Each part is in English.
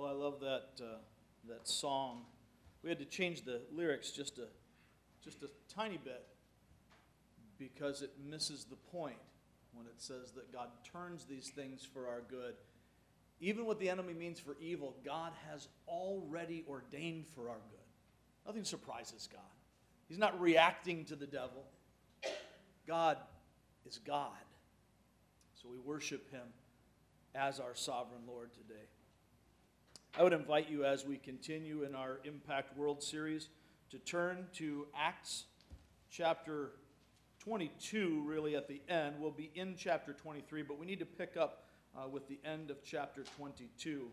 Well, I love that, uh, that song. We had to change the lyrics just a, just a tiny bit because it misses the point when it says that God turns these things for our good. Even what the enemy means for evil, God has already ordained for our good. Nothing surprises God. He's not reacting to the devil. God is God. So we worship him as our sovereign Lord today. I would invite you as we continue in our Impact World series to turn to Acts chapter 22, really at the end. We'll be in chapter 23, but we need to pick up uh, with the end of chapter 22.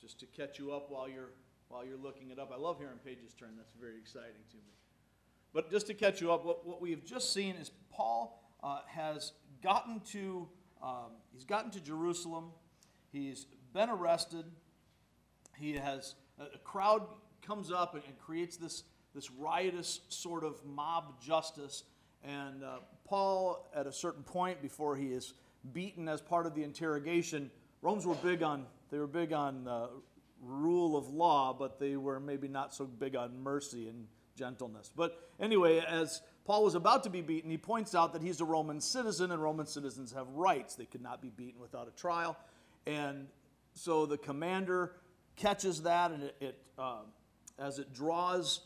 Just to catch you up while you're while you're looking it up. I love hearing pages turn. That's very exciting to me. But just to catch you up, what, what we've just seen is Paul uh, has gotten to um, he's gotten to Jerusalem. He's been arrested. He has a crowd comes up and, creates this this riotous sort of mob justice. And uh, Paul, at a certain point, before he is beaten as part of the interrogation, Romans were big on they were big on uh, rule of law, but they were maybe not so big on mercy and gentleness. But anyway, as Paul was about to be beaten, he points out that he's a Roman citizen, and Roman citizens have rights. They could not be beaten without a trial. And so the commander catches that, and it, it uh, as it draws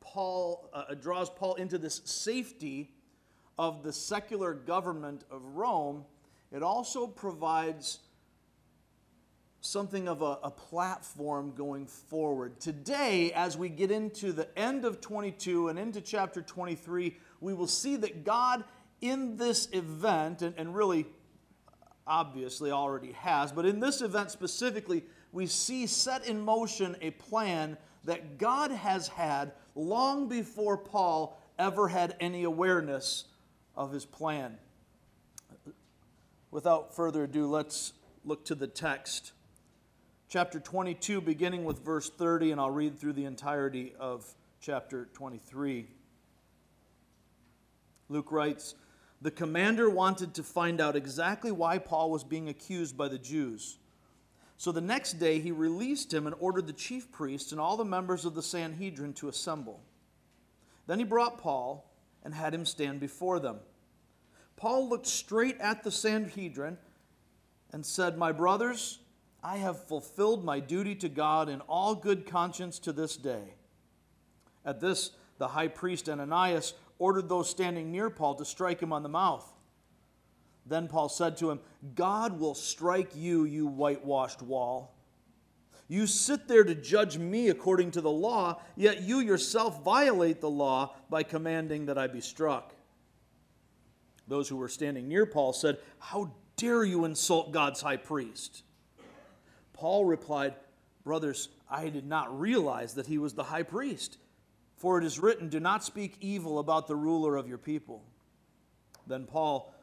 Paul, uh, it draws Paul into this safety of the secular government of Rome, it also provides something of a, a, platform going forward. Today, as we get into the end of 22 and into chapter 23, we will see that God, in this event, and, and really obviously already has, but in this event specifically, we see set in motion a plan that God has had long before Paul ever had any awareness of his plan. Without further ado, let's look to the text chapter 22, beginning with verse 30, and I'll read through the entirety of chapter 23. Luke writes The commander wanted to find out exactly why Paul was being accused by the Jews. So the next day he released him and ordered the chief priests and all the members of the Sanhedrin to assemble. Then he brought Paul and had him stand before them. Paul looked straight at the Sanhedrin and said, My brothers, I have fulfilled my duty to God in all good conscience to this day. At this, the high priest Ananias ordered those standing near Paul to strike him on the mouth. Then Paul said to him, God will strike you, you whitewashed wall. You sit there to judge me according to the law, yet you yourself violate the law by commanding that I be struck. Those who were standing near Paul said, How dare you insult God's high priest? Paul replied, Brothers, I did not realize that he was the high priest. For it is written, Do not speak evil about the ruler of your people. Then Paul,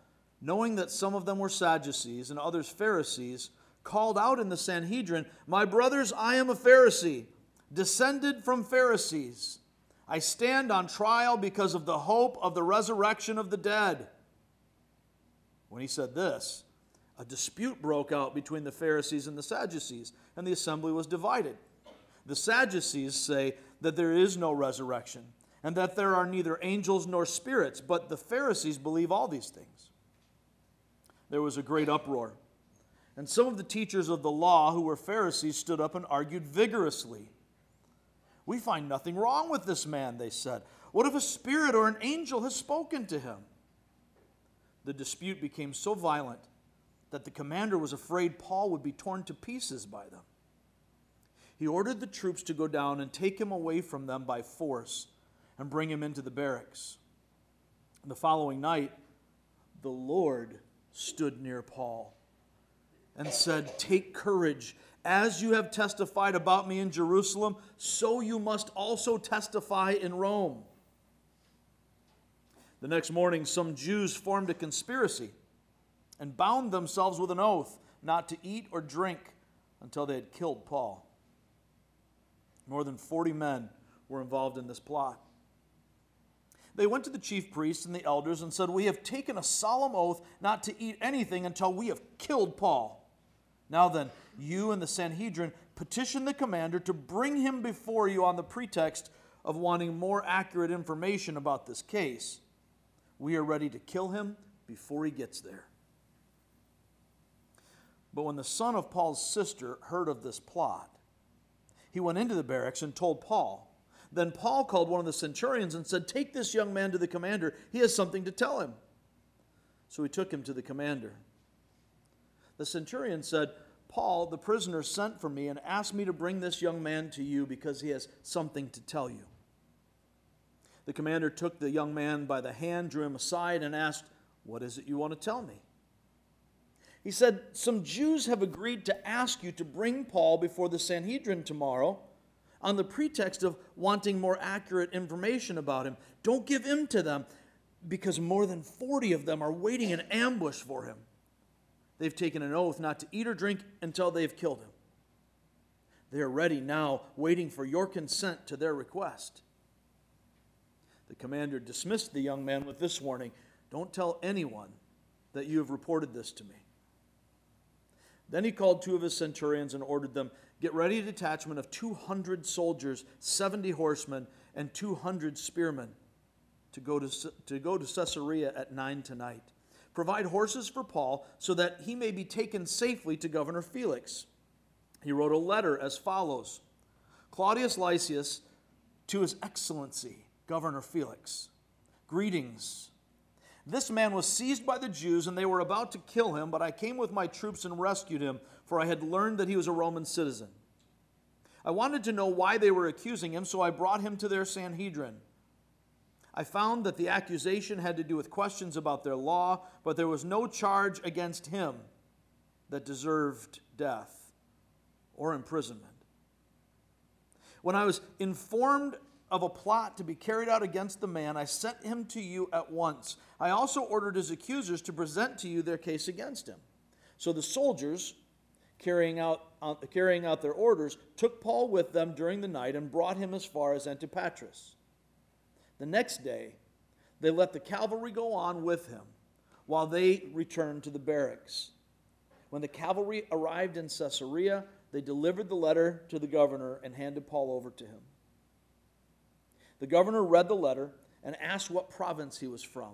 knowing that some of them were Sadducees and others Pharisees, called out in the Sanhedrin, My brothers, I am a Pharisee, descended from Pharisees. I stand on trial because of the hope of the resurrection of the dead. When he said this, a dispute broke out between the Pharisees and the Sadducees, and the assembly was divided. The Sadducees say that there is no resurrection, and that there are neither angels nor spirits, but the Pharisees believe all these things. There was a great uproar, and some of the teachers of the law who were Pharisees stood up and argued vigorously. We find nothing wrong with this man, they said. What if a spirit or an angel has spoken to him? The dispute became so violent that the commander was afraid Paul would be torn to pieces by them. He ordered the troops to go down and take him away from them by force and bring him into the barracks. The following night, the Lord stood near Paul and said, Take courage. As you have testified about me in Jerusalem, so you must also testify in Rome. The next morning, some Jews formed a conspiracy and bound themselves with an oath not to eat or drink until they had killed Paul. More than 40 men were involved in this plot. They went to the chief priests and the elders and said, We have taken a solemn oath not to eat anything until we have killed Paul. Now then, you and the Sanhedrin petition the commander to bring him before you on the pretext of wanting more accurate information about this case. We are ready to kill him before he gets there. But when the son of Paul's sister heard of this plot, he went into the barracks and told Paul. Then Paul called one of the centurions and said, Take this young man to the commander. He has something to tell him. So he took him to the commander. The centurion said, Paul, the prisoner, sent for me and asked me to bring this young man to you because he has something to tell you. The commander took the young man by the hand, drew him aside, and asked, What is it you want to tell me? He said, Some Jews have agreed to ask you to bring Paul before the Sanhedrin tomorrow on the pretext of wanting more accurate information about him. Don't give in to them because more than 40 of them are waiting in ambush for him. They've taken an oath not to eat or drink until they've killed him. They are ready now, waiting for your consent to their request. The commander dismissed the young man with this warning Don't tell anyone that you have reported this to me. Then he called two of his centurions and ordered them Get ready a detachment of 200 soldiers, 70 horsemen, and 200 spearmen to go to, to go to Caesarea at 9 tonight. Provide horses for Paul so that he may be taken safely to Governor Felix. He wrote a letter as follows Claudius Lysias to His Excellency, Governor Felix. Greetings. This man was seized by the Jews, and they were about to kill him, but I came with my troops and rescued him, for I had learned that he was a Roman citizen. I wanted to know why they were accusing him, so I brought him to their Sanhedrin. I found that the accusation had to do with questions about their law, but there was no charge against him that deserved death or imprisonment. When I was informed of a plot to be carried out against the man, I sent him to you at once. I also ordered his accusers to present to you their case against him. So the soldiers, carrying out, uh, carrying out their orders, took Paul with them during the night and brought him as far as Antipatris. The next day, they let the cavalry go on with him while they returned to the barracks. When the cavalry arrived in Caesarea, they delivered the letter to the governor and handed Paul over to him. The governor read the letter and asked what province he was from.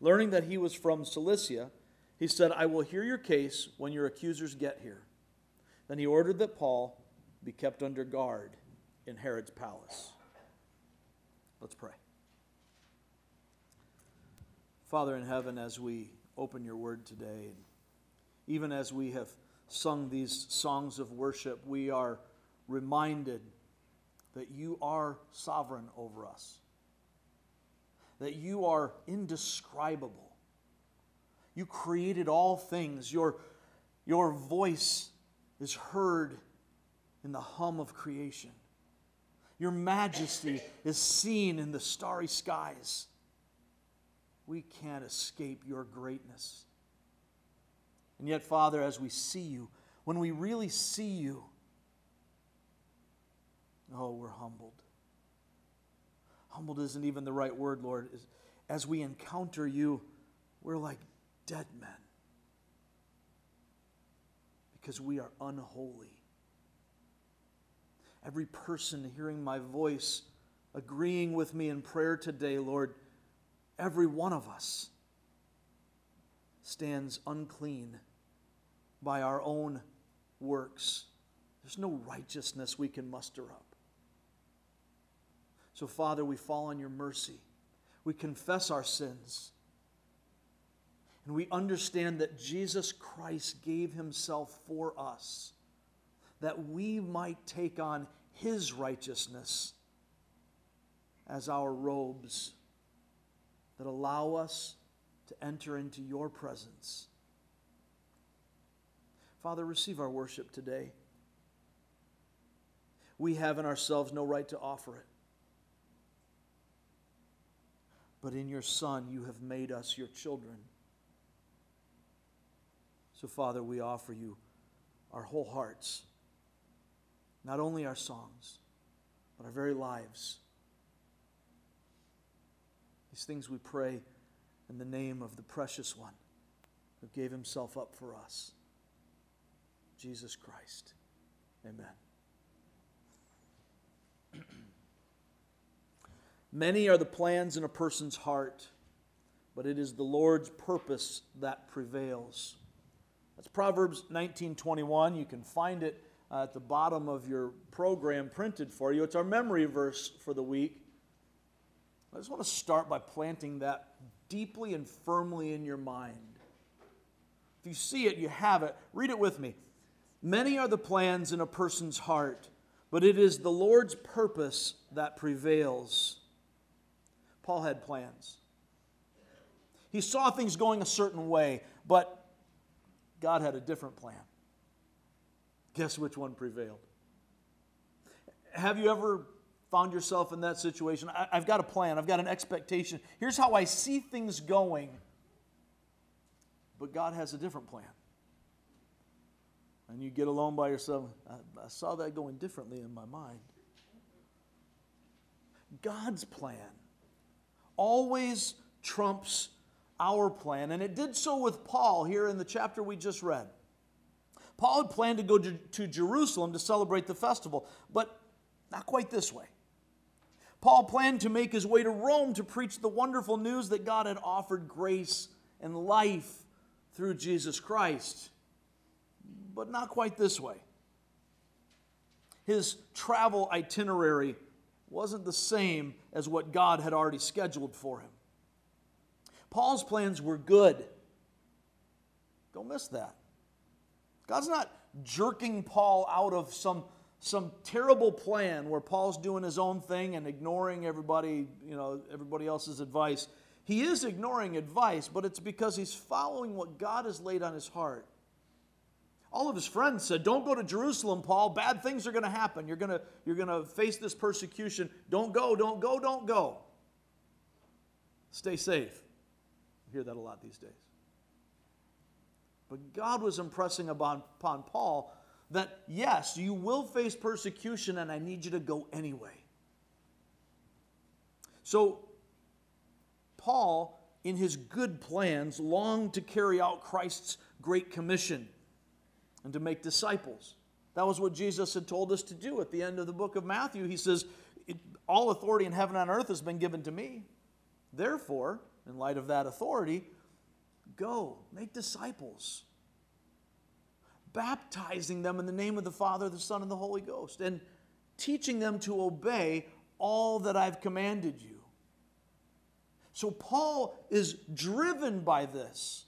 Learning that he was from Cilicia, he said, I will hear your case when your accusers get here. Then he ordered that Paul be kept under guard in Herod's palace. Let's pray. Father in heaven, as we open your word today, and even as we have sung these songs of worship, we are reminded that you are sovereign over us, that you are indescribable. You created all things. Your, your voice is heard in the hum of creation. Your majesty is seen in the starry skies. We can't escape your greatness. And yet, Father, as we see you, when we really see you, Oh, we're humbled. Humbled isn't even the right word, Lord. As we encounter you, we're like dead men because we are unholy. Every person hearing my voice, agreeing with me in prayer today, Lord, every one of us stands unclean by our own works. There's no righteousness we can muster up. So, Father, we fall on your mercy. We confess our sins. And we understand that Jesus Christ gave himself for us, that we might take on his righteousness as our robes that allow us to enter into your presence. Father, receive our worship today. We have in ourselves no right to offer it. But in your Son you have made us your children. So, Father, we offer you our whole hearts, not only our songs, but our very lives. These things we pray in the name of the precious one who gave himself up for us, Jesus Christ. Amen. Many are the plans in a person's heart, but it is the Lord's purpose that prevails. That's Proverbs 19:21. You can find it uh, at the bottom of your program printed for you. It's our memory verse for the week. I just want to start by planting that deeply and firmly in your mind. If you see it, you have it. Read it with me. Many are the plans in a person's heart, but it is the Lord's purpose that prevails. Paul had plans. He saw things going a certain way, but God had a different plan. Guess which one prevailed? Have you ever found yourself in that situation? I, have got a plan, I've got an expectation. Here's how I see things going, but God has a different plan. And you get alone by yourself. I, I saw that going differently in my mind. God's plan always trumps our plan. And it did so with Paul here in the chapter we just read. Paul had planned to go to Jerusalem to celebrate the festival, but not quite this way. Paul planned to make his way to Rome to preach the wonderful news that God had offered grace and life through Jesus Christ, but not quite this way. His travel itinerary wasn't the same as what God had already scheduled for him. Paul's plans were good. Don't miss that. God's not jerking Paul out of some, some terrible plan where Paul's doing his own thing and ignoring everybody, you know, everybody else's advice. He is ignoring advice, but it's because he's following what God has laid on his heart. All of his friends said, Don't go to Jerusalem, Paul. Bad things are going to happen. You're going to, you're to face this persecution. Don't go, don't go, don't go. Stay safe. You hear that a lot these days. But God was impressing upon, upon Paul that, yes, you will face persecution, and I need you to go anyway. So, Paul, in his good plans, longed to carry out Christ's great commission and to make disciples. That was what Jesus had told us to do at the end of the book of Matthew. He says, All authority in heaven and earth has been given to me. Therefore, in light of that authority, go, make disciples, baptizing them in the name of the Father, the Son, and the Holy Ghost, and teaching them to obey all that I've commanded you. So, Paul is driven by this.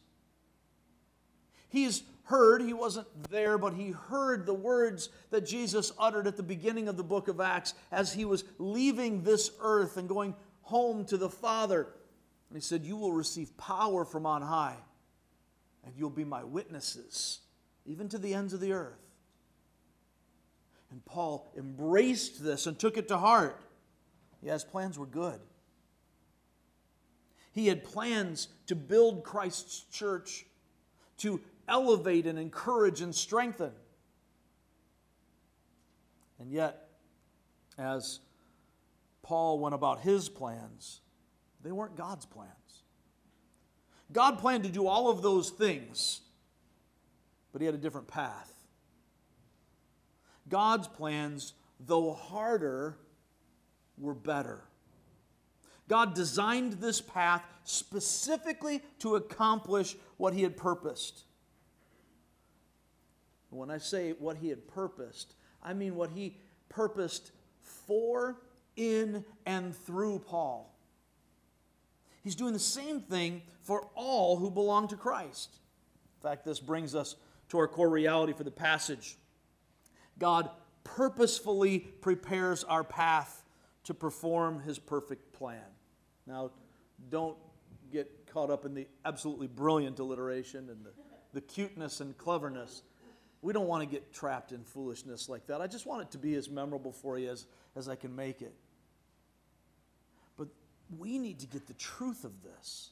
He's heard, he wasn't there, but he heard the words that Jesus uttered at the beginning of the book of Acts as he was leaving this earth and going home to the Father. And he said, You will receive power from on high, and you'll be my witnesses, even to the ends of the earth. And Paul embraced this and took it to heart. Yeah, his plans were good. He had plans to build Christ's church, to elevate and encourage and strengthen. And yet, as Paul went about his plans, they weren't God's plans. God planned to do all of those things, but he had a different path. God's plans, though harder, were better. God designed this path specifically to accomplish what he had purposed. When I say what he had purposed, I mean what he purposed for, in, and through Paul. He's doing the same thing for all who belong to Christ. In fact, this brings us to our core reality for the passage. God purposefully prepares our path to perform his perfect plan. Now, don't get caught up in the absolutely brilliant alliteration and the, the cuteness and cleverness we don't want to get trapped in foolishness like that. I just want it to be as memorable for you as, as I can make it. But we need to get the truth of this.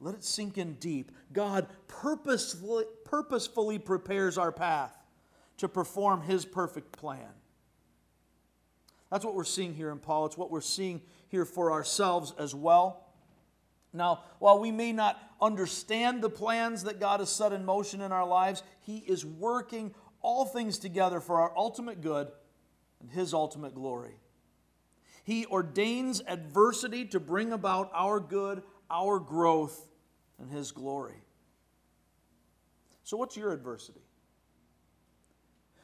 Let it sink in deep. God purposefully, purposefully prepares our path to perform His perfect plan. That's what we're seeing here in Paul. It's what we're seeing here for ourselves as well. Now, while we may not understand the plans that God has set in motion in our lives, He is working all things together for our ultimate good and His ultimate glory. He ordains adversity to bring about our good, our growth, and His glory. So, what's your adversity?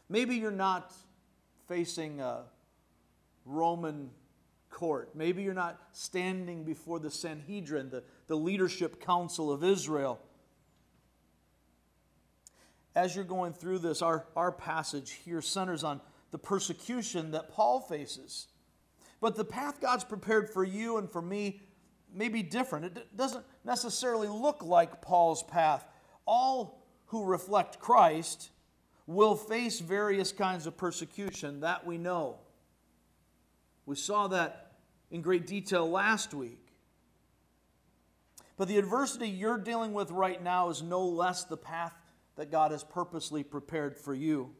Maybe you're not facing a Roman court. Maybe you're not standing before the Sanhedrin, the, the leadership council of Israel. As you're going through this, our, our passage here centers on the persecution that Paul faces. But the path God's prepared for you and for me may be different. It doesn't necessarily look like Paul's path. All who reflect Christ will face various kinds of persecution, that we know. We saw that in great detail last week. But the adversity you're dealing with right now is no less the path that God has purposely prepared for you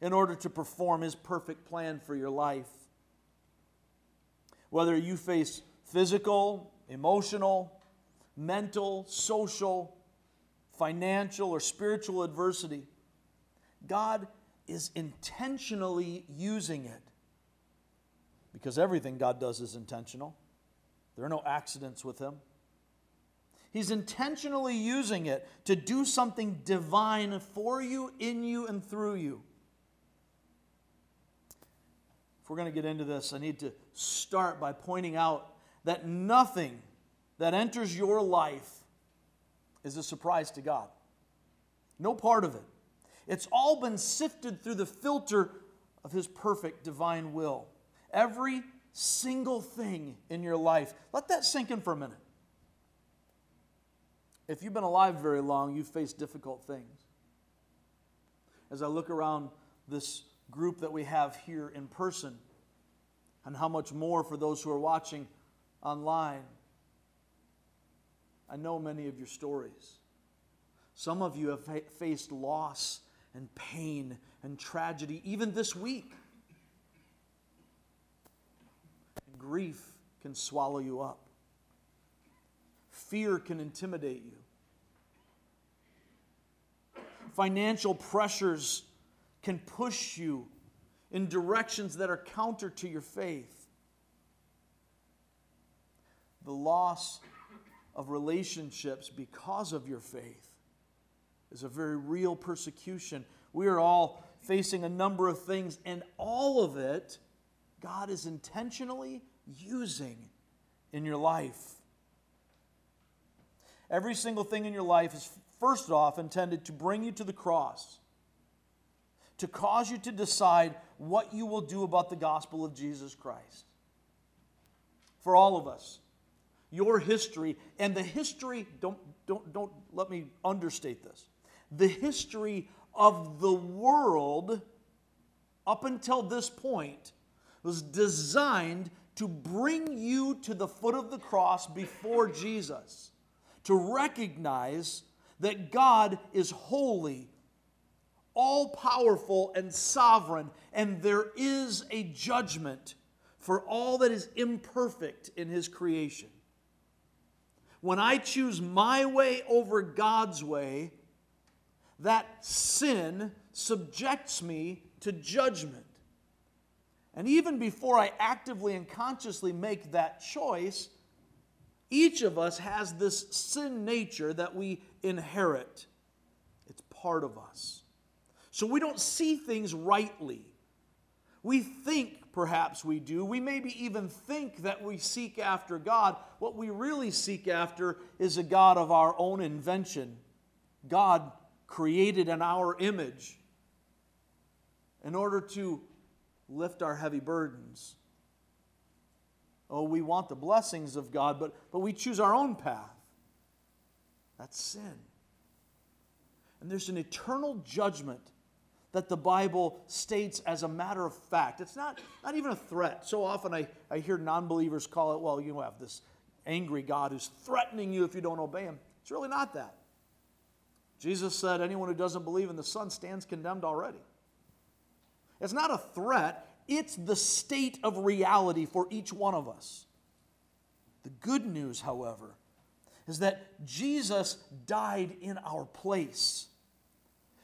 in order to perform His perfect plan for your life. Whether you face physical, emotional, mental, social, financial, or spiritual adversity, God is intentionally using it because everything God does is intentional. There are no accidents with Him. He's intentionally using it to do something divine for you, in you, and through you. If we're going to get into this, I need to start by pointing out that nothing that enters your life is a surprise to God. No part of it. It's all been sifted through the filter of His perfect divine will. Every single thing in your life. Let that sink in for a minute. If you've been alive very long, you've faced difficult things. As I look around this group that we have here in person, and how much more for those who are watching online, I know many of your stories. Some of you have faced loss and pain and tragedy even this week. Grief can swallow you up, fear can intimidate you, financial pressures can push you in directions that are counter to your faith. The loss of relationships because of your faith is a very real persecution. We are all facing a number of things, and all of it God is intentionally using in your life. Every single thing in your life is, first off, intended to bring you to the cross, to cause you to decide what you will do about the gospel of Jesus Christ. For all of us, your history and the history, don't, don't, don't let me understate this, the history of the world up until this point was designed to bring you to the foot of the cross before Jesus, to recognize that God is holy, all powerful, and sovereign, and there is a judgment for all that is imperfect in His creation. When I choose my way over God's way, that sin subjects me to judgment. And even before I actively and consciously make that choice, each of us has this sin nature that we inherit. It's part of us. So we don't see things rightly. We think perhaps we do. We maybe even think that we seek after God. What we really seek after is a God of our own invention, God created in our image in order to lift our heavy burdens. Oh, we want the blessings of God, but, but we choose our own path. That's sin. And there's an eternal judgment that the Bible states as a matter of fact. It's not, not even a threat. So often I, I hear non believers call it, well, you have this angry God who's threatening you if you don't obey him. It's really not that. Jesus said, anyone who doesn't believe in the Son stands condemned already. It's not a threat, it's the state of reality for each one of us. The good news, however, is that Jesus died in our place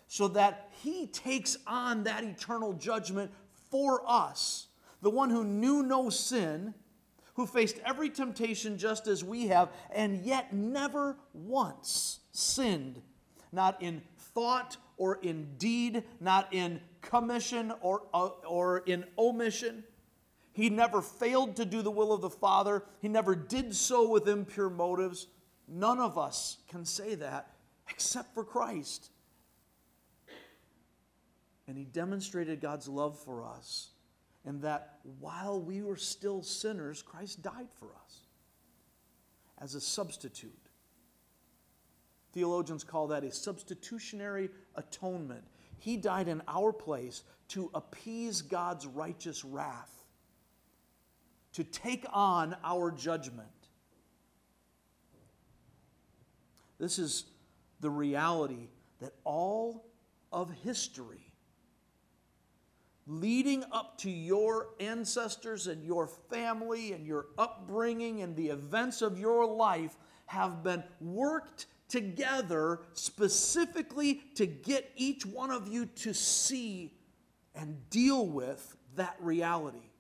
so that he takes on that eternal judgment for us. The one who knew no sin, who faced every temptation just as we have, and yet never once sinned, not in thought or in deed, not in commission or, uh, or in omission. He never failed to do the will of the Father. He never did so with impure motives. None of us can say that except for Christ. And he demonstrated God's love for us, and that while we were still sinners, Christ died for us as a substitute. Theologians call that a substitutionary atonement. He died in our place to appease God's righteous wrath, to take on our judgment. This is the reality that all of history leading up to your ancestors and your family and your upbringing and the events of your life have been worked together specifically to get each one of you to see and deal with that reality.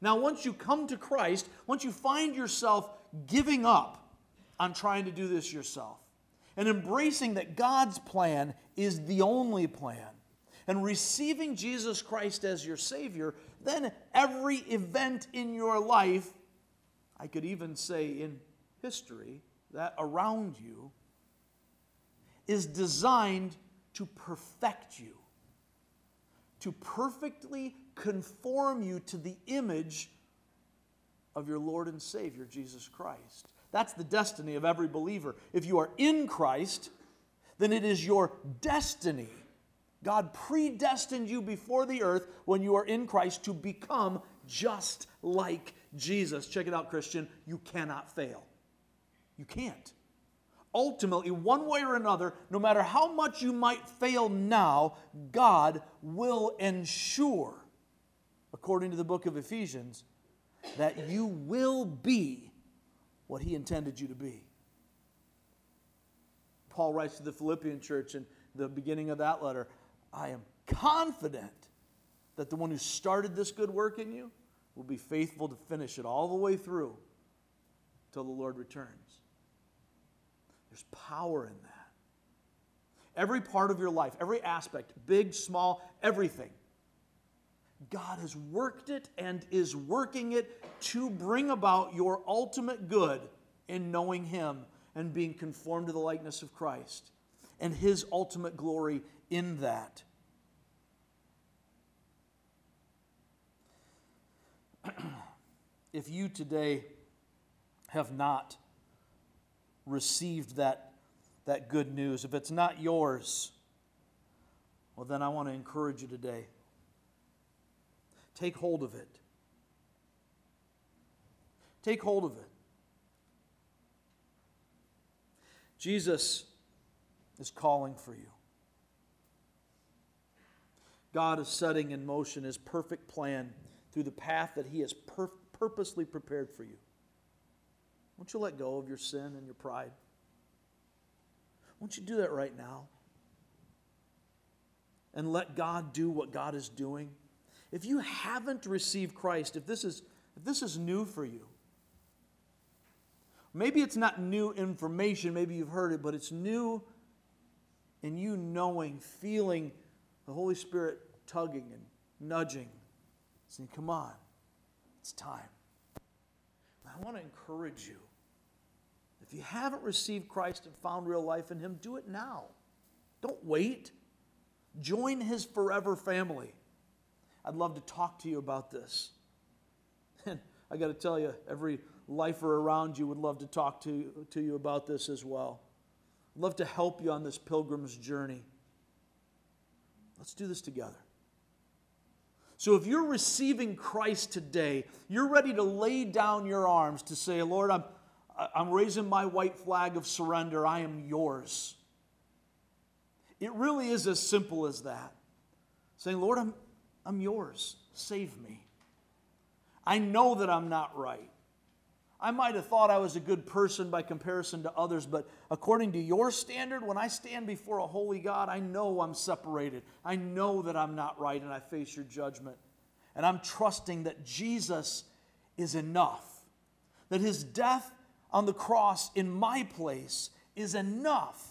Now, once you come to Christ, once you find yourself giving up on trying to do this yourself and embracing that God's plan is the only plan, and receiving Jesus Christ as your Savior, then every event in your life, I could even say in history, that around you, is designed to perfect you, to perfectly conform you to the image of your Lord and Savior, Jesus Christ. That's the destiny of every believer. If you are in Christ, then it is your destiny God predestined you before the earth when you are in Christ to become just like Jesus. Check it out, Christian. You cannot fail. You can't. Ultimately, one way or another, no matter how much you might fail now, God will ensure, according to the book of Ephesians, that you will be what He intended you to be. Paul writes to the Philippian church in the beginning of that letter I am confident that the one who started this good work in you will be faithful to finish it all the way through till the Lord returns. There's power in that. Every part of your life, every aspect, big, small, everything. God has worked it and is working it to bring about your ultimate good in knowing Him and being conformed to the likeness of Christ and His ultimate glory in that. if you today have not received that, that good news, if it's not yours, well, then I want to encourage you today. Take hold of it. Take hold of it. Jesus is calling for you. God is setting in motion his perfect plan through the path that he has pur- purposely prepared for you. Won't you let go of your sin and your pride? Won't you do that right now? And let God do what God is doing. If you haven't received Christ, if this is, if this is new for you, maybe it's not new information, maybe you've heard it, but it's new in you knowing, feeling the Holy Spirit tugging and nudging, saying, Come on, it's time. I want to encourage you. If you haven't received Christ and found real life in Him, do it now. Don't wait. Join His forever family. I'd love to talk to you about this. And I got to tell you, every lifer around you would love to talk to, to you about this as well. I'd love to help you on this pilgrim's journey. Let's do this together. So if you're receiving Christ today, you're ready to lay down your arms to say, Lord, I'm, I'm raising my white flag of surrender. I am yours. It really is as simple as that. Saying, Lord, I'm, I'm yours. Save me. I know that I'm not right. I might have thought I was a good person by comparison to others, but according to your standard, when I stand before a holy God, I know I'm separated. I know that I'm not right and I face your judgment. And I'm trusting that Jesus is enough, that his death on the cross in my place is enough.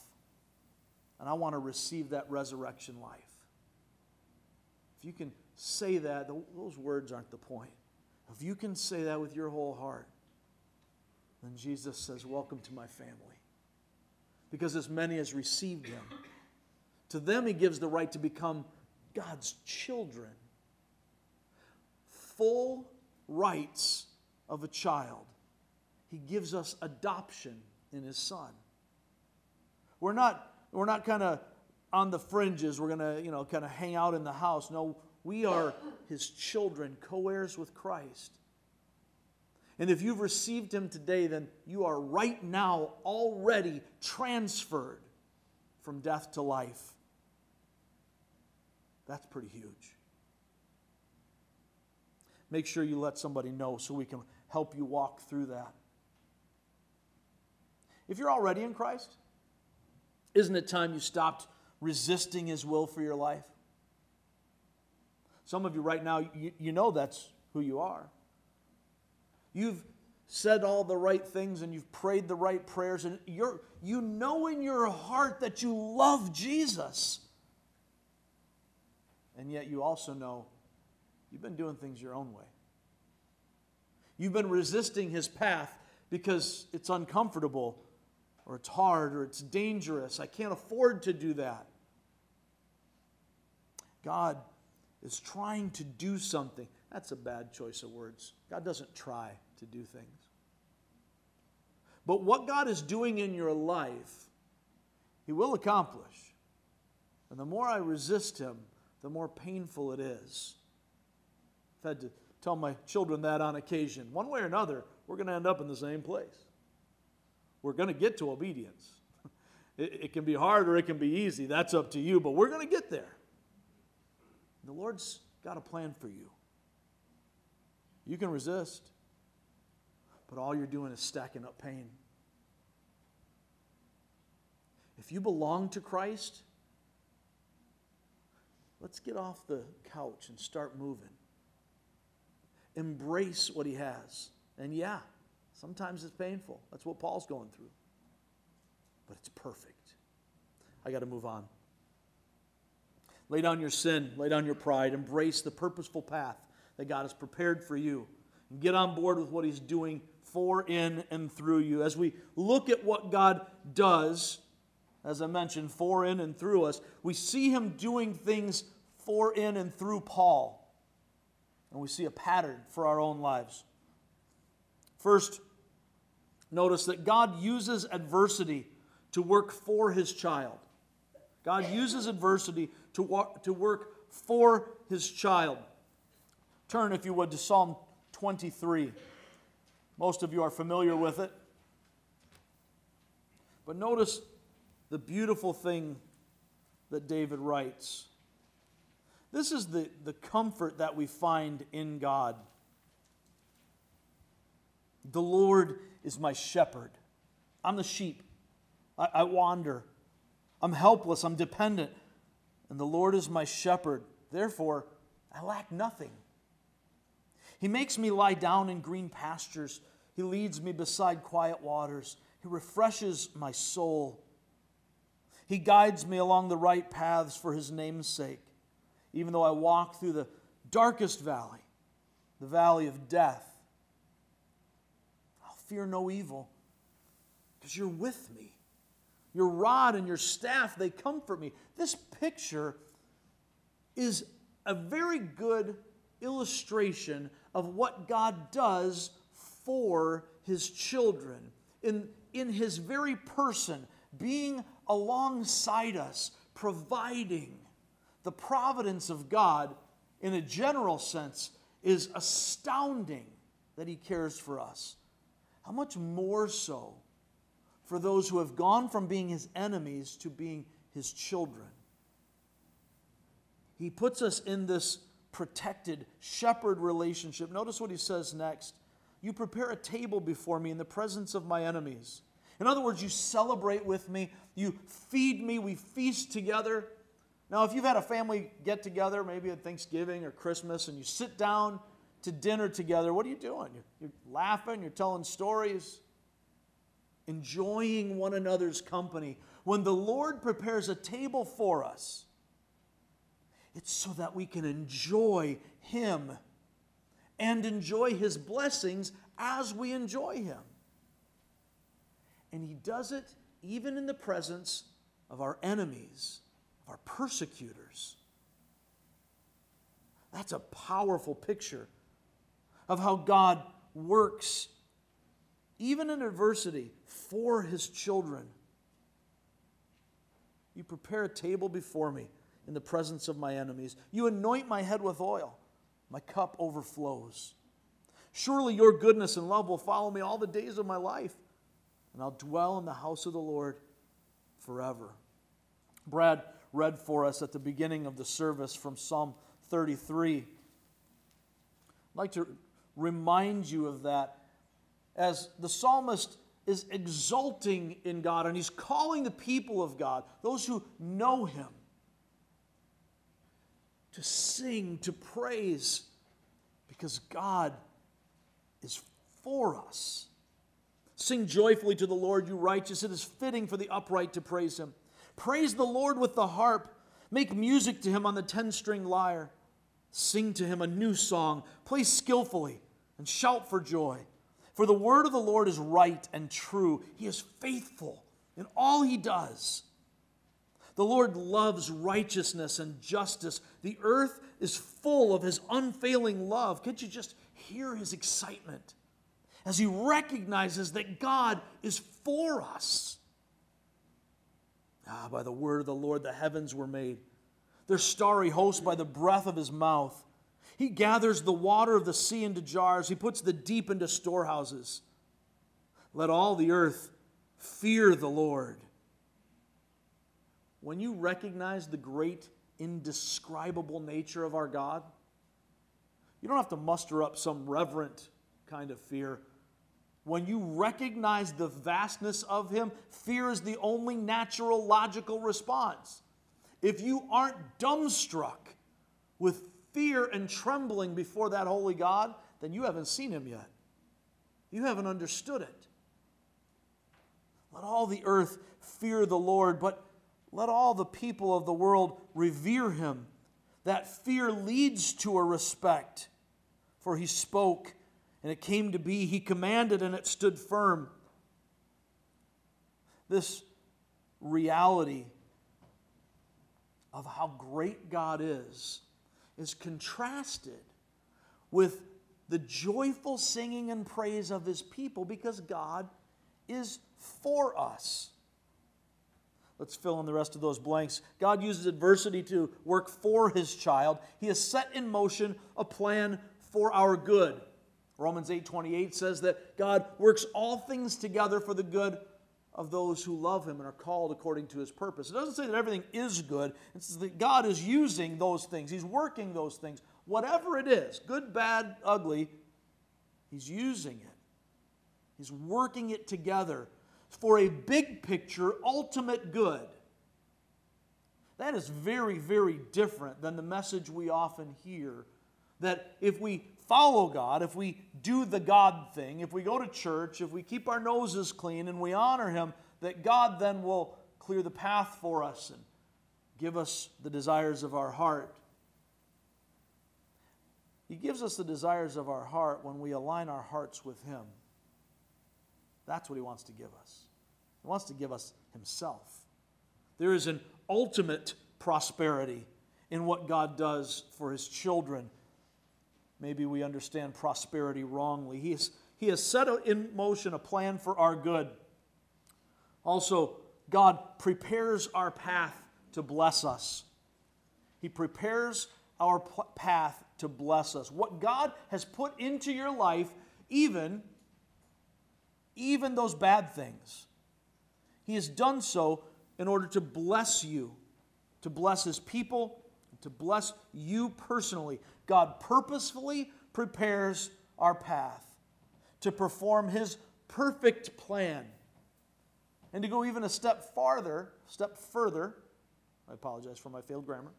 And I want to receive that resurrection life. If you can say that, those words aren't the point. If you can say that with your whole heart, then Jesus says, Welcome to my family. Because as many as received him, to them he gives the right to become God's children. Full rights of a child. He gives us adoption in his son. We're not, we're not kind of on the fringes. We're going to, you know, kind of hang out in the house. No, we are his children, co heirs with Christ. And if you've received him today, then you are right now already transferred from death to life. That's pretty huge. Make sure you let somebody know so we can help you walk through that. If you're already in Christ, isn't it time you stopped resisting his will for your life? Some of you right now, you, you know that's who you are. You've said all the right things and you've prayed the right prayers, and you're, you know in your heart that you love Jesus. And yet you also know you've been doing things your own way. You've been resisting his path because it's uncomfortable or it's hard or it's dangerous. I can't afford to do that. God is trying to do something. That's a bad choice of words. God doesn't try to do things. But what God is doing in your life, He will accomplish. And the more I resist Him, the more painful it is. I've had to tell my children that on occasion. One way or another, we're going to end up in the same place. We're going to get to obedience. It, it can be hard or it can be easy. That's up to you, but we're going to get there. The Lord's got a plan for you. You can resist, but all you're doing is stacking up pain. If you belong to Christ, let's get off the couch and start moving. Embrace what He has. And yeah, sometimes it's painful. That's what Paul's going through. But it's perfect. I got to move on. Lay down your sin, lay down your pride, embrace the purposeful path that God has prepared for you, and get on board with what He's doing for, in, and through you. As we look at what God does, as I mentioned, for, in, and through us, we see Him doing things for, in, and through Paul. And we see a pattern for our own lives. First, notice that God uses adversity to work for His child. God uses adversity to, walk, to work for his child. Turn, if you would, to Psalm 23. Most of you are familiar with it. But notice the beautiful thing that David writes. This is the, the comfort that we find in God. The Lord is my shepherd. I'm the sheep. I, I wander. I'm helpless. I'm dependent and the Lord is my shepherd. Therefore, I lack nothing. He makes me lie down in green pastures. He leads me beside quiet waters. He refreshes my soul. He guides me along the right paths for his name's sake. Even though I walk through the darkest valley, the valley of death, I'll fear no evil because you're with me. Your rod and your staff, they comfort me. This picture is a very good illustration of what God does for his children. In, in his very person, being alongside us, providing. The providence of God, in a general sense, is astounding that he cares for us. How much more so for those who have gone from being his enemies to being his children. He puts us in this protected shepherd relationship. Notice what he says next. You prepare a table before me in the presence of my enemies. In other words, you celebrate with me, you feed me, we feast together. Now, if you've had a family get together, maybe at Thanksgiving or Christmas, and you sit down to dinner together, what are you doing? You're, laughing, you're telling stories, enjoying one another's company. When the Lord prepares a table for us, it's so that we can enjoy Him and enjoy His blessings as we enjoy Him. And He does it even in the presence of our enemies, of our persecutors. That's a powerful picture of how God works, even in adversity, for His children. You prepare a table before me in the presence of my enemies. You anoint my head with oil, my cup overflows. Surely your goodness and love will follow me all the days of my life, and I'll dwell in the house of the Lord forever. Brad read for us at the beginning of the service from Psalm 33. I'd like to remind you of that as the psalmist is exulting in God and he's calling the people of God, those who know him, to sing, to praise, because God is for us. Sing joyfully to the Lord, you righteous. It is fitting for the upright to praise him. Praise the Lord with the harp. Make music to him on the ten string lyre. Sing to him a new song. Play skillfully and shout for joy. For the word of the Lord is right and true. He is faithful in all he does. The Lord loves righteousness and justice. The earth is full of his unfailing love. Can't you just hear his excitement as he recognizes that God is for us? Ah, by the word of the Lord, the heavens were made, their starry host by the breath of his mouth. He gathers the water of the sea into jars, he puts the deep into storehouses. Let all the earth fear the Lord when you recognize the great, indescribable nature of our God, you don't have to muster up some reverent kind of fear. When you recognize the vastness of Him, fear is the only natural, logical response. If you aren't dumbstruck with fear and trembling before that holy God, then you haven't seen Him yet. You haven't understood it. Let all the earth fear the Lord, but let all the people of the world revere him. That fear leads to a respect. For he spoke, and it came to be. He commanded, and it stood firm. This reality of how great God is is contrasted with the joyful singing and praise of his people because God is for us. Let's fill in the rest of those blanks. God uses adversity to work for his child. He has set in motion a plan for our good. Romans 8:28 says that God works all things together for the good of those who love him and are called according to his purpose. It doesn't say that everything is good. It says that God is using those things. He's working those things. Whatever it is, good, bad, ugly, he's using it. He's working it together for a big picture, ultimate good. That is very, very different than the message we often hear that if we follow God, if we do the God thing, if we go to church, if we keep our noses clean and we honor Him, that God then will clear the path for us and give us the desires of our heart. He gives us the desires of our heart when we align our hearts with Him. That's what He wants to give us. He wants to give us Himself. There is an ultimate prosperity in what God does for His children. Maybe we understand prosperity wrongly. He has, he has set in motion a plan for our good. Also, God prepares our path to bless us. He prepares our path to bless us. What God has put into your life, even, even those bad things, He has done so in order to bless you, to bless His people, to bless you personally. God purposefully prepares our path to perform His perfect plan. And to go even a step farther, step further, I apologize for my failed grammar.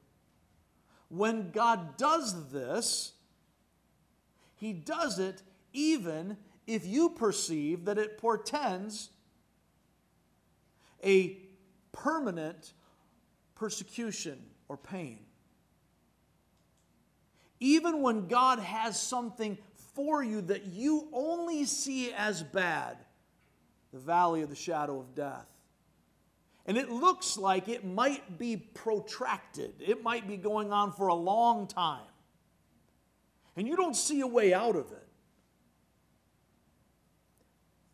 When God does this, He does it even if you perceive that it portends a permanent persecution or pain. Even when God has something for you that you only see as bad, the valley of the shadow of death. And it looks like it might be protracted, it might be going on for a long time. And you don't see a way out of it.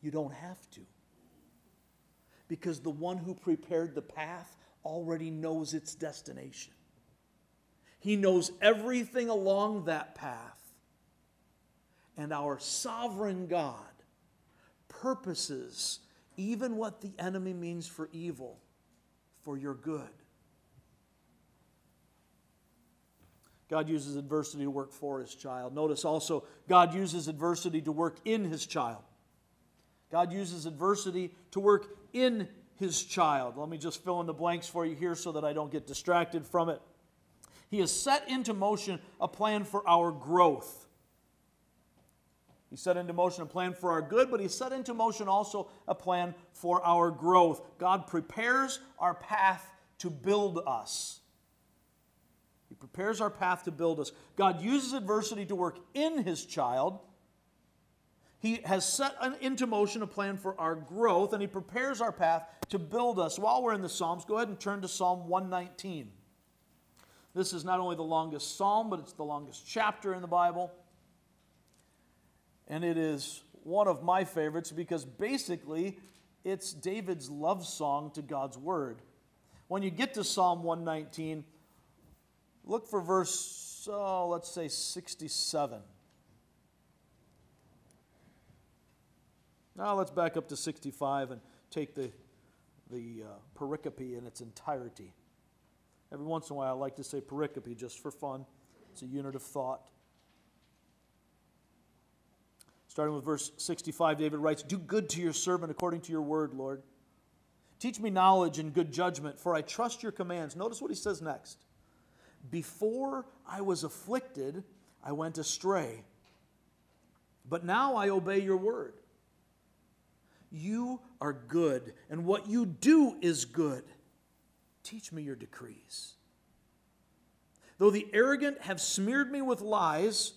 You don't have to. Because the one who prepared the path already knows its destination. He knows everything along that path. And our sovereign God purposes even what the enemy means for evil for your good. God uses adversity to work for his child. Notice also, God uses adversity to work in his child. God uses adversity to work in his child. Let me just fill in the blanks for you here so that I don't get distracted from it. He has set into motion a plan for our growth. He set into motion a plan for our good, but He set into motion also a plan for our growth. God prepares our path to build us. He prepares our path to build us. God uses adversity to work in His child he has set into motion a plan for our growth, and He prepares our path to build us. While we're in the Psalms, go ahead and turn to Psalm 119. This is not only the longest psalm, but it's the longest chapter in the Bible. And it is one of my favorites because basically it's David's love song to God's Word. When you get to Psalm 119, look for verse, oh, let's say 67. Now let's back up to 65 and take the, the uh, pericope in its entirety. Every once in a while, I like to say pericope just for fun. It's a unit of thought. Starting with verse 65, David writes, Do good to your servant according to your word, Lord. Teach me knowledge and good judgment, for I trust your commands. Notice what he says next. Before I was afflicted, I went astray. But now I obey your word. You are good, and what you do is good. Teach me your decrees. Though the arrogant have smeared me with lies,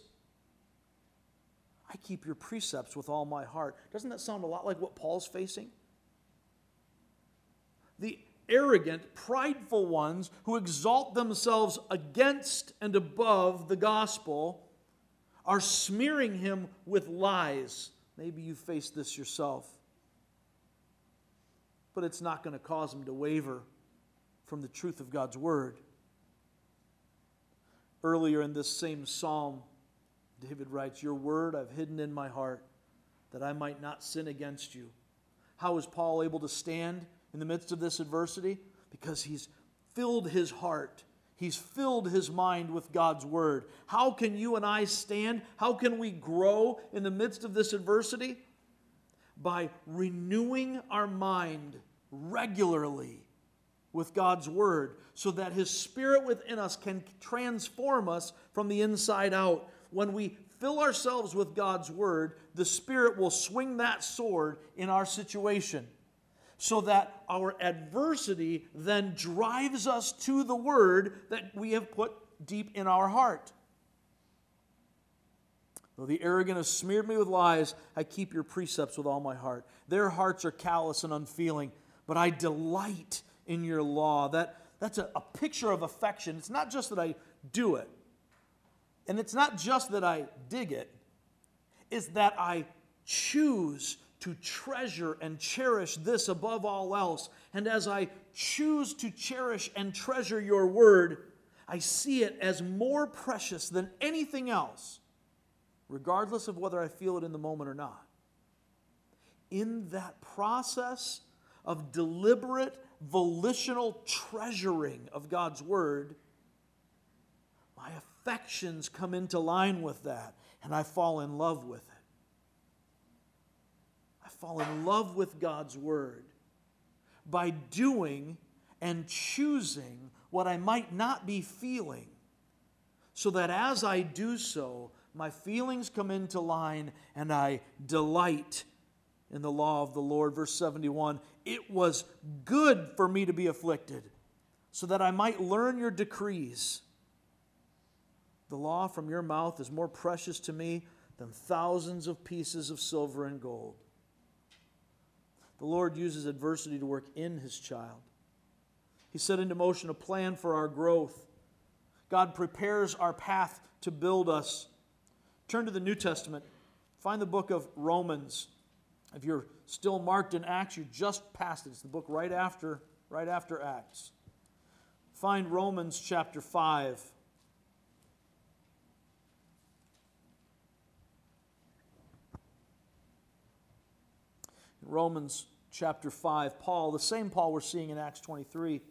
I keep your precepts with all my heart. Doesn't that sound a lot like what Paul's facing? The arrogant, prideful ones who exalt themselves against and above the gospel are smearing him with lies. Maybe you face this yourself but it's not going to cause them to waver from the truth of God's word. Earlier in this same psalm, David writes, Your word I've hidden in my heart that I might not sin against you. How is Paul able to stand in the midst of this adversity? Because he's filled his heart. He's filled his mind with God's word. How can you and I stand? How can we grow in the midst of this adversity? By renewing our mind regularly with God's Word so that His Spirit within us can transform us from the inside out. When we fill ourselves with God's Word, the Spirit will swing that sword in our situation so that our adversity then drives us to the Word that we have put deep in our heart. Though the arrogant have smeared me with lies, I keep your precepts with all my heart. Their hearts are callous and unfeeling, but I delight in your law. That, that's a, a picture of affection. It's not just that I do it, and it's not just that I dig it, it's that I choose to treasure and cherish this above all else. And as I choose to cherish and treasure your word, I see it as more precious than anything else regardless of whether I feel it in the moment or not. In that process of deliberate, volitional treasuring of God's Word, my affections come into line with that, and I fall in love with it. I fall in love with God's Word by doing and choosing what I might not be feeling, so that as I do so, my feelings come into line and I delight in the law of the Lord. Verse 71 It was good for me to be afflicted, so that I might learn your decrees. The law from your mouth is more precious to me than thousands of pieces of silver and gold. The Lord uses adversity to work in his child. He set into motion a plan for our growth. God prepares our path to build us. Turn to the New Testament. Find the book of Romans. If you're still marked in Acts, you just passed it. It's the book right after, right after Acts. Find Romans chapter 5. Romans chapter 5, Paul, the same Paul we're seeing in Acts 23,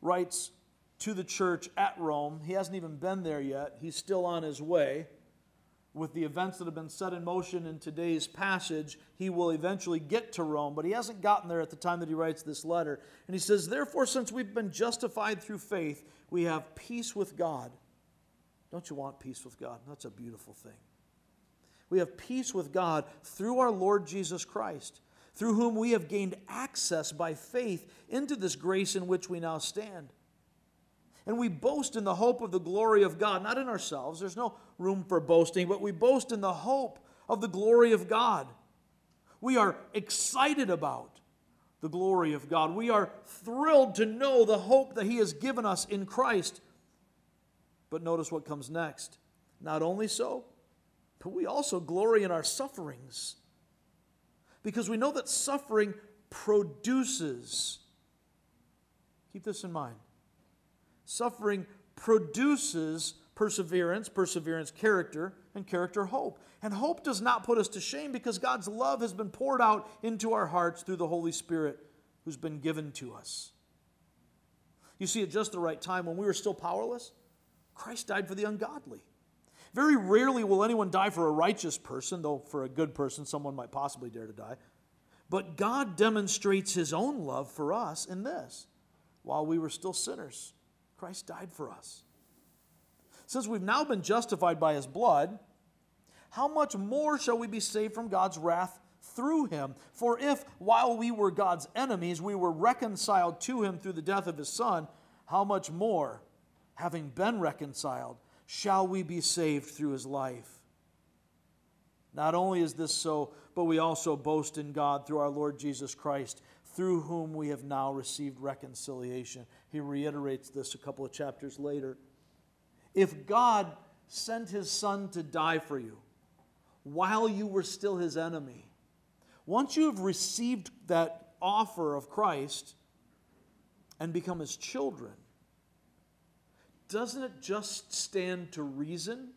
writes to the church at Rome. He hasn't even been there yet, he's still on his way. With the events that have been set in motion in today's passage, he will eventually get to Rome, but he hasn't gotten there at the time that he writes this letter. And he says, Therefore, since we've been justified through faith, we have peace with God. Don't you want peace with God? That's a beautiful thing. We have peace with God through our Lord Jesus Christ, through whom we have gained access by faith into this grace in which we now stand. And we boast in the hope of the glory of God, not in ourselves. There's no room for boasting, but we boast in the hope of the glory of God. We are excited about the glory of God. We are thrilled to know the hope that He has given us in Christ. But notice what comes next. Not only so, but we also glory in our sufferings because we know that suffering produces, keep this in mind, suffering produces perseverance, perseverance, character, and character, hope. And hope does not put us to shame because God's love has been poured out into our hearts through the Holy Spirit who's been given to us. You see, at just the right time, when we were still powerless, Christ died for the ungodly. Very rarely will anyone die for a righteous person, though for a good person, someone might possibly dare to die. But God demonstrates his own love for us in this while we were still sinners, Christ died for us. Since we've now been justified by his blood, how much more shall we be saved from God's wrath through him? For if, while we were God's enemies, we were reconciled to him through the death of his Son, how much more, having been reconciled, shall we be saved through his life. Not only is this so, but we also boast in God through our Lord Jesus Christ, through whom we have now received reconciliation. He reiterates this a couple of chapters later. If God sent his son to die for you while you were still his enemy, once you have received that offer of Christ and become his children, doesn't it just stand to reason?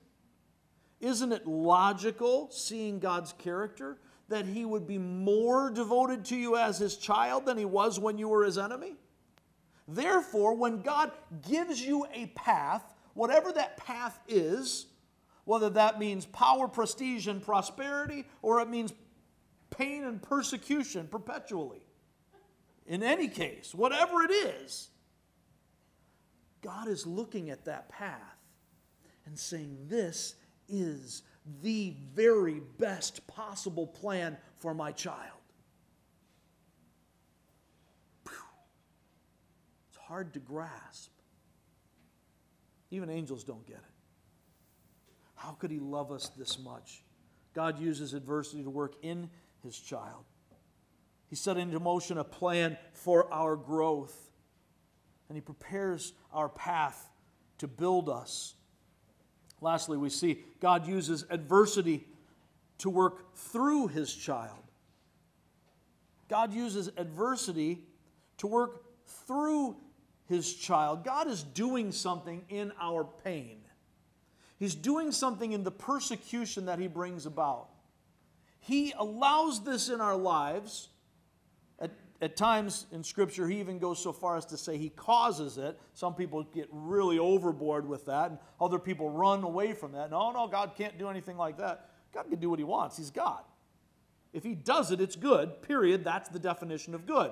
Isn't it logical, seeing God's character, that he would be more devoted to you as his child than he was when you were his enemy? Therefore, when God gives you a path, whatever that path is, whether that means power, prestige, and prosperity, or it means pain and persecution perpetually, in any case, whatever it is, God is looking at that path and saying, This is the very best possible plan for my child. It's hard to grasp. Even angels don't get it. How could He love us this much? God uses adversity to work in His child. He set into motion a plan for our growth and He prepares our path to build us. Lastly, we see God uses adversity to work through His child. God uses adversity to work through His child. God is doing something in our pain. He's doing something in the persecution that He brings about. He allows this in our lives at, times in Scripture, he even goes so far as to say he causes it. Some people get really overboard with that, and other people run away from that. No, no, God can't do anything like that. God can do what he wants, he's God. If he does it, it's good, period. That's the definition of good.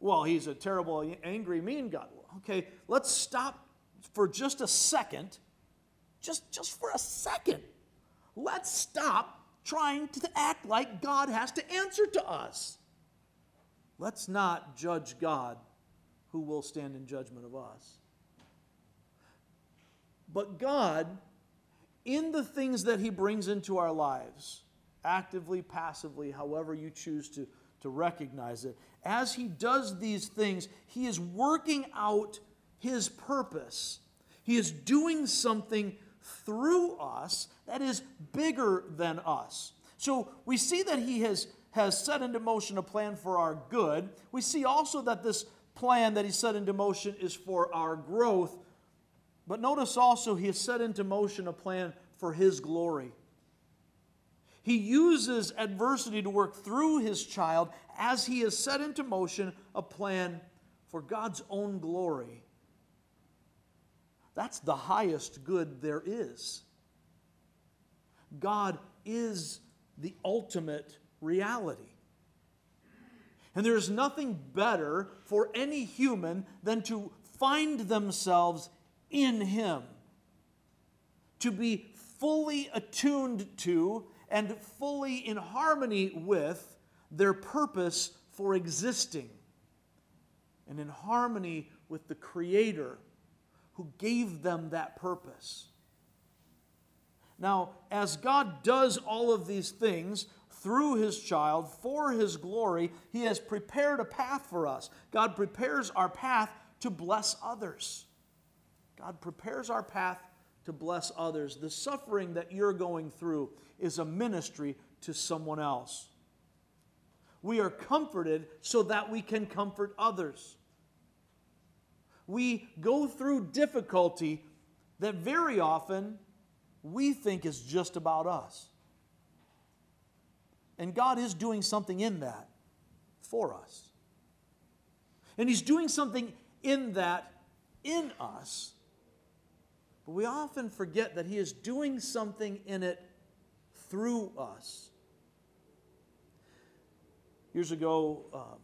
Well, he's a terrible, angry, mean God. Okay, let's stop for just a second. Just, just for a second. Let's stop trying to act like God has to answer to us. Let's not judge God who will stand in judgment of us. But God, in the things that He brings into our lives, actively, passively, however you choose to, to recognize it, as He does these things, He is working out His purpose. He is doing something through us that is bigger than us. So we see that He has has set into motion a plan for our good. We see also that this plan that he set into motion is for our growth. But notice also he has set into motion a plan for his glory. He uses adversity to work through his child as he has set into motion a plan for God's own glory. That's the highest good there is. God is the ultimate reality. And there is nothing better for any human than to find themselves in Him, to be fully attuned to and fully in harmony with their purpose for existing, and in harmony with the Creator who gave them that purpose. Now, as God does all of these things, through his child for his glory, he has prepared a path for us. God prepares our path to bless others. God prepares our path to bless others. The suffering that you're going through is a ministry to someone else. We are comforted so that we can comfort others. We go through difficulty that very often we think is just about us. And God is doing something in that for us. And He's doing something in that in us. But we often forget that He is doing something in it through us. Years ago, um,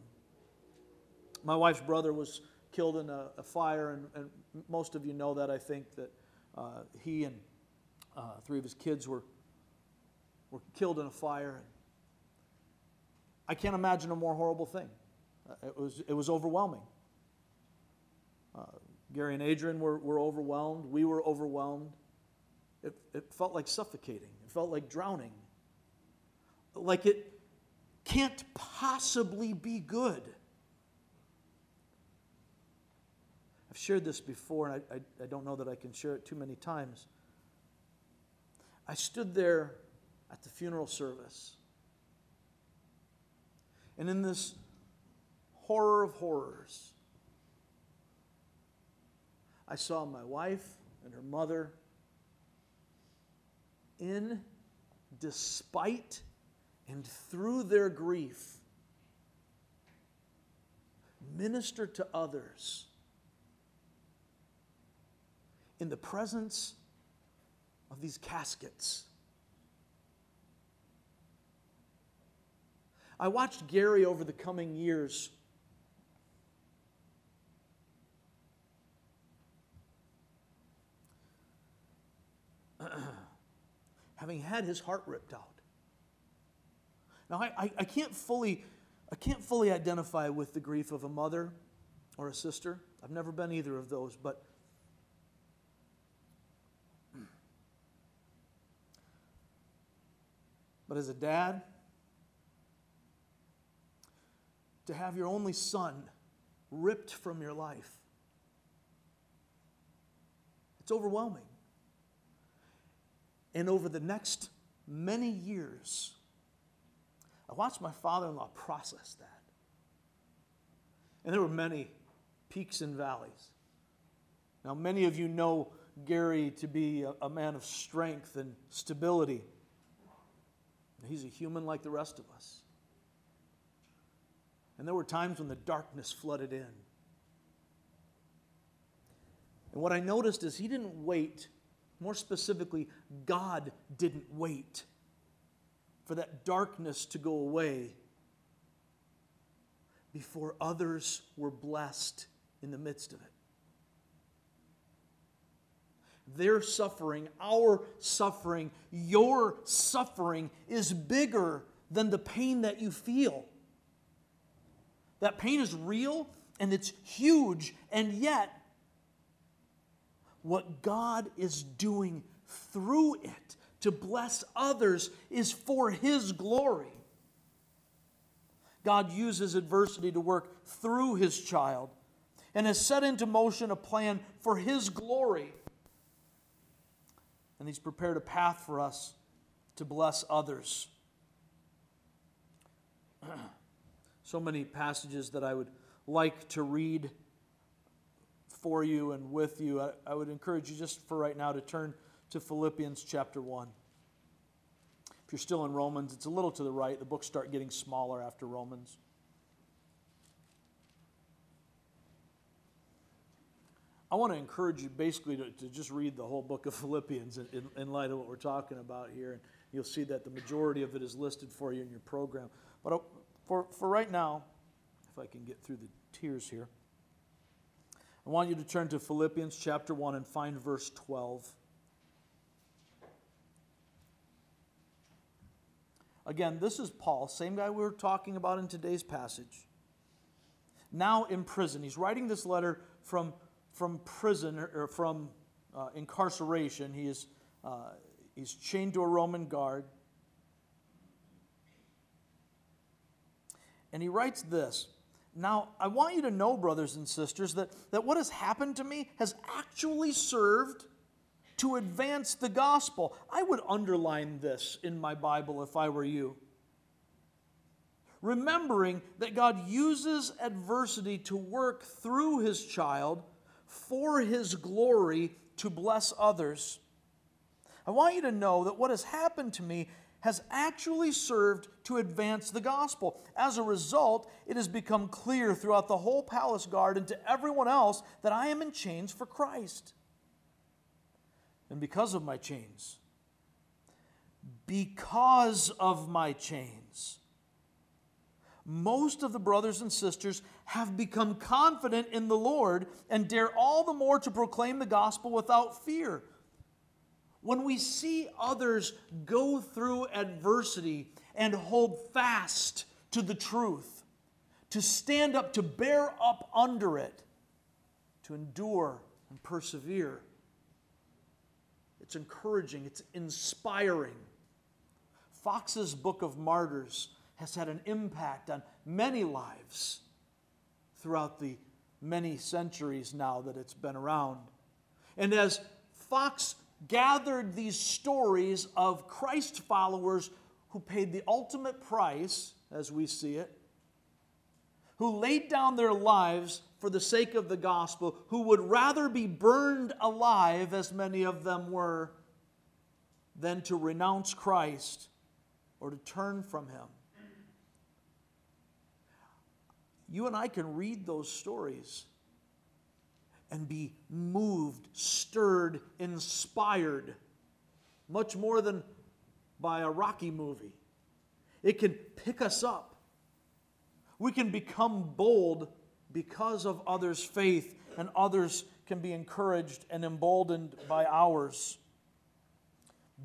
my wife's brother was killed in a, a fire, and, and, most of you know that, I think, that uh, he and uh, three of his kids were, were killed in a fire. I can't imagine a more horrible thing. Uh, it was, it was overwhelming. Uh, Gary and Adrian were, were overwhelmed. We were overwhelmed. It, it felt like suffocating. It felt like drowning. Like it can't possibly be good. I've shared this before, and I, I, I, don't know that I can share it too many times. I stood there at the funeral service and in this horror of horrors, I saw my wife and her mother in, despite, and through their grief, minister to others in the presence of these caskets. I watched Gary over the coming years. having had his heart ripped out. Now, I, I, I, can't fully, I can't fully identify with the grief of a mother or a sister. I've never been either of those, but but as a dad, to have your only son ripped from your life. It's overwhelming. And over the next many years, I watched my father in law process that. And there were many peaks and valleys. Now, many of you know Gary to be a, a man of strength and stability. He's a human like the rest of us. And there were times when the darkness flooded in. And what I noticed is he didn't wait, more specifically, God didn't wait for that darkness to go away before others were blessed in the midst of it. Their suffering, our suffering, your suffering is bigger than the pain that you feel. That pain is real and it's huge, and yet, what God is doing through it to bless others is for His glory. God uses adversity to work through His child and has set into motion a plan for His glory. And He's prepared a path for us to bless others. so many passages that I would like to read for you and with you. I, I, would encourage you just for right now to turn to Philippians chapter 1. If you're still in Romans, it's a little to the right. The books start getting smaller after Romans. I want to encourage you basically to, to just read the whole book of Philippians in, in, in, light of what we're talking about here. And you'll see that the majority of it is listed for you in your program. But uh, for, for right now, if I can get through the tears here, I want you to turn to Philippians chapter 1 and find verse 12. Again, this is Paul, same guy we were talking about in today's passage. Now in prison. He's writing this letter from from prison or from uh, incarceration. He is, uh, he's chained to a Roman guard. And he writes this Now, I want you to know, brothers and sisters, that, that what has happened to me has actually served to advance the gospel. I would underline this in my Bible if I were you. Remembering that God uses adversity to work through his child for his glory to bless others. I want you to know that what has happened to me has actually served to advance the gospel. As a result, it has become clear throughout the whole palace guard and to everyone else that I am in chains for Christ. And because of my chains, because of my chains, most of the brothers and sisters have become confident in the Lord and dare all the more to proclaim the gospel without fear. When we see others go through adversity and hold fast to the truth, to stand up, to bear up under it, to endure and persevere, it's encouraging, it's inspiring. Foxe's Book of Martyrs has had an impact on many lives throughout the many centuries now that it's been around. And as Fox gathered these stories of Christ followers who paid the ultimate price, as we see it, who laid down their lives for the sake of the gospel, who would rather be burned alive, as many of them were, than to renounce Christ or to turn from him. You and I can read those stories and be moved, stirred, inspired, much more than by a Rocky movie. It can pick us up. We can become bold because of others' faith, and others can be encouraged and emboldened by ours.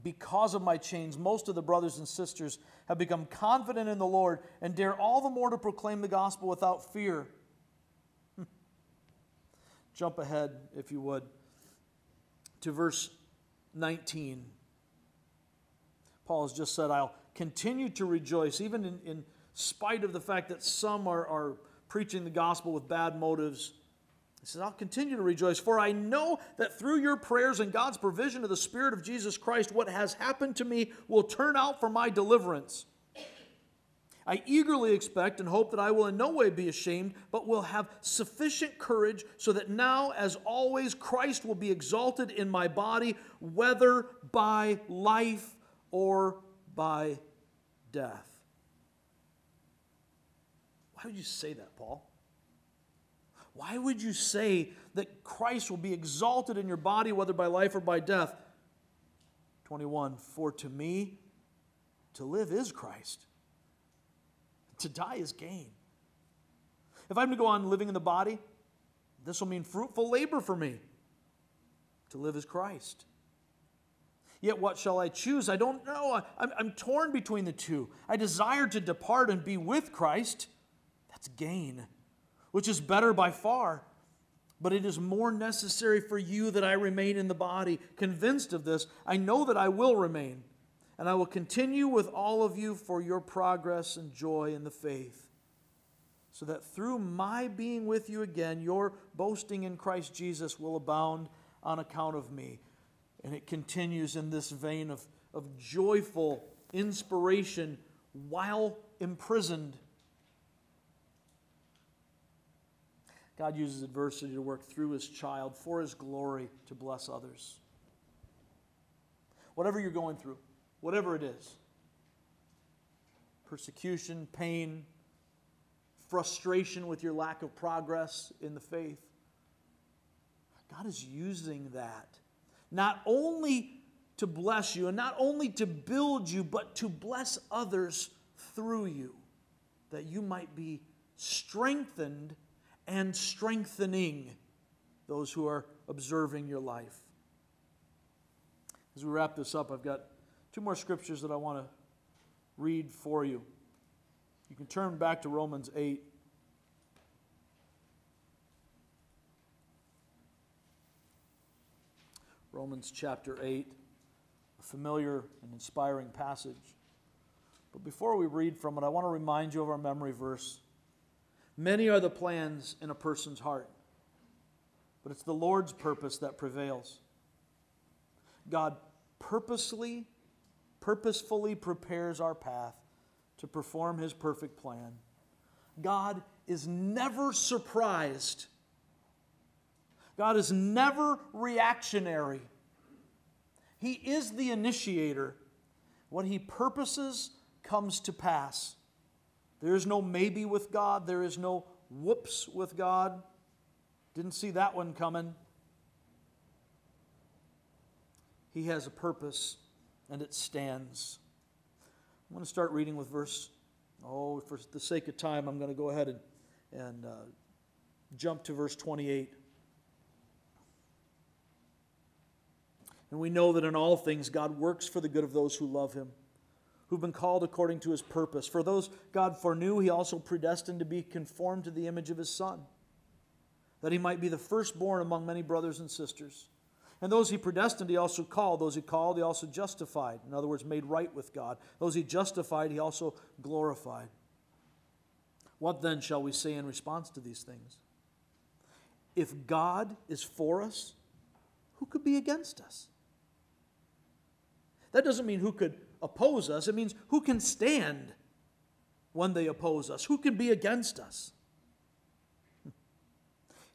Because of my chains, most of the brothers and sisters have become confident in the Lord and dare all the more to proclaim the gospel without fear. Jump ahead, if you would, to verse 19. Paul has just said, I'll continue to rejoice, even in, in spite of the fact that some are, are preaching the gospel with bad motives. He says, I'll continue to rejoice, for I know that through your prayers and God's provision of the Spirit of Jesus Christ, what has happened to me will turn out for my deliverance. I eagerly expect and hope that I will in no way be ashamed, but will have sufficient courage so that now, as always, Christ will be exalted in my body, whether by life or by death. Why would you say that, Paul? Why would you say that Christ will be exalted in your body, whether by life or by death? 21 For to me, to live is Christ, to die is gain. If I'm to go on living in the body, this will mean fruitful labor for me. To live as Christ. Yet what shall I choose? I don't know. I'm, I'm torn between the two. I desire to depart and be with Christ. That's gain, which is better by far. But it is more necessary for you that I remain in the body. Convinced of this, I know that I will remain, and I will continue with all of you for your progress and joy in the faith, so that through my being with you again, your boasting in Christ Jesus will abound on account of me. And it continues in this vein of, of joyful inspiration while imprisoned. God uses adversity to work through his child for his glory to bless others. Whatever you're going through, whatever it is persecution, pain, frustration with your lack of progress in the faith God is using that not only to bless you and not only to build you, but to bless others through you, that you might be strengthened and strengthening those who are observing your life. As we wrap this up, I've got two more scriptures that I want to read for you. You can turn back to Romans 8. Romans chapter 8, a familiar and inspiring passage. But before we read from it, I want to remind you of our memory verse. Many are the plans in a person's heart, but it's the Lord's purpose that prevails. God purposely, purposefully prepares our path to perform his perfect plan. God is never surprised God is never reactionary. He is the initiator. What He purposes comes to pass. There is no maybe with God, there is no whoops with God. Didn't see that one coming. He has a purpose and it stands. I'm going to start reading with verse, oh, for the sake of time, I'm going to go ahead and, and uh, jump to verse 28. And we know that in all things God works for the good of those who love him, who've been called according to his purpose. For those God foreknew, he also predestined to be conformed to the image of his Son, that he might be the firstborn among many brothers and sisters. And those he predestined, he also called. Those he called, he also justified. In other words, made right with God. Those he justified, he also glorified. What then shall we say in response to these things? If God is for us, who could be against us? That doesn't mean who could oppose us, it means who can stand when they oppose us, who can be against us.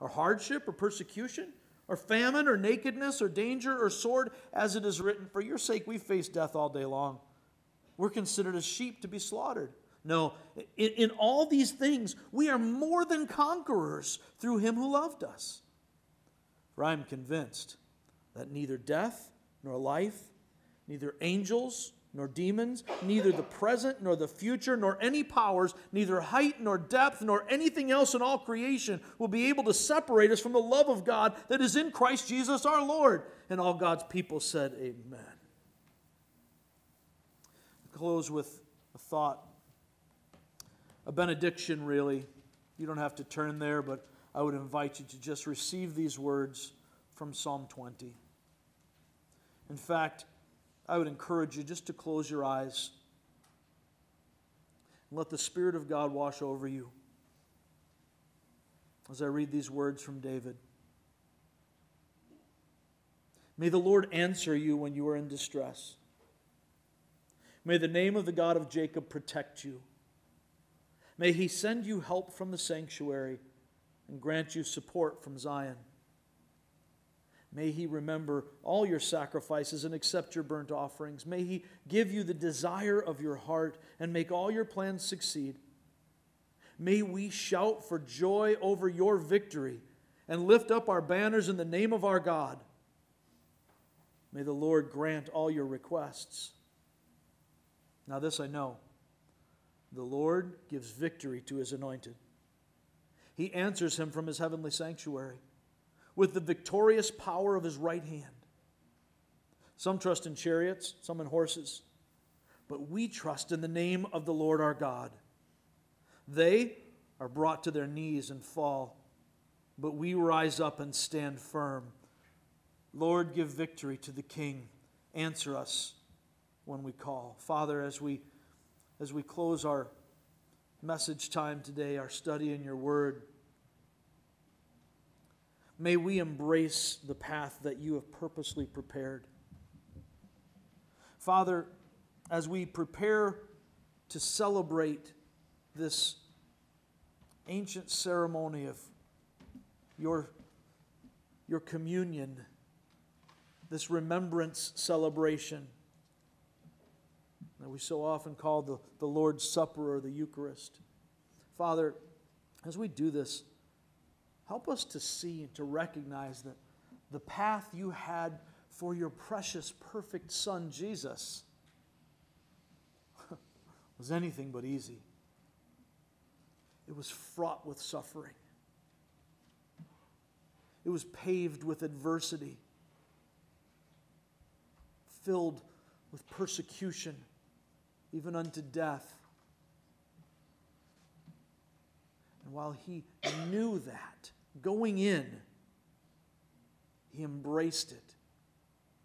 or hardship, or persecution, or famine, or nakedness, or danger, or sword, as it is written, For your sake we face death all day long. We're considered as sheep to be slaughtered. No, in, in all these things, we are more than conquerors through him who loved us. For I am convinced that neither death nor life, neither angels nor demons, neither the present nor the future, nor any powers, neither height nor depth, nor anything else in all creation will be able to separate us from the love of God that is in Christ Jesus our Lord. And all God's people said, Amen. I'll close with a thought, a benediction, really. You don't have to turn there, but I would invite you to just receive these words from Psalm 20. In fact, I would encourage you just to close your eyes and let the Spirit of God wash over you. as I read these words from David. May the Lord answer you when you are in distress. May the name of the God of Jacob protect you. May he send you help from the sanctuary and grant you support from Zion. May he remember all your sacrifices and accept your burnt offerings. May he give you the desire of your heart and make all your plans succeed. May we shout for joy over your victory and lift up our banners in the name of our God. May the Lord grant all your requests. Now, this I know the Lord gives victory to his anointed. He answers him from his heavenly sanctuary with the victorious power of his right hand. Some trust in chariots, some in horses, but we trust in the name of the Lord our God. They are brought to their knees and fall, but we rise up and stand firm. Lord, give victory to the King. Answer us when we call. Father, as we, as we close our message time today, our study in your word, May we embrace the path that you have purposely prepared. Father, as we prepare to celebrate this ancient ceremony of your, your communion, this remembrance celebration that we so often call the, the Lord's Supper or the Eucharist. Father, as we do this, Help us to see and to recognize that the path you had for your precious, perfect Son, Jesus, was anything but easy. It was fraught with suffering, it was paved with adversity, filled with persecution, even unto death. And while he knew that, Going in, he embraced it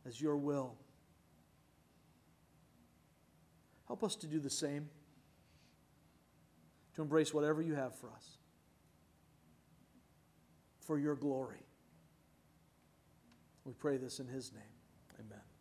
as your will. Help us to do the same, to embrace whatever you have for us, for your glory. We pray this in his name. Amen.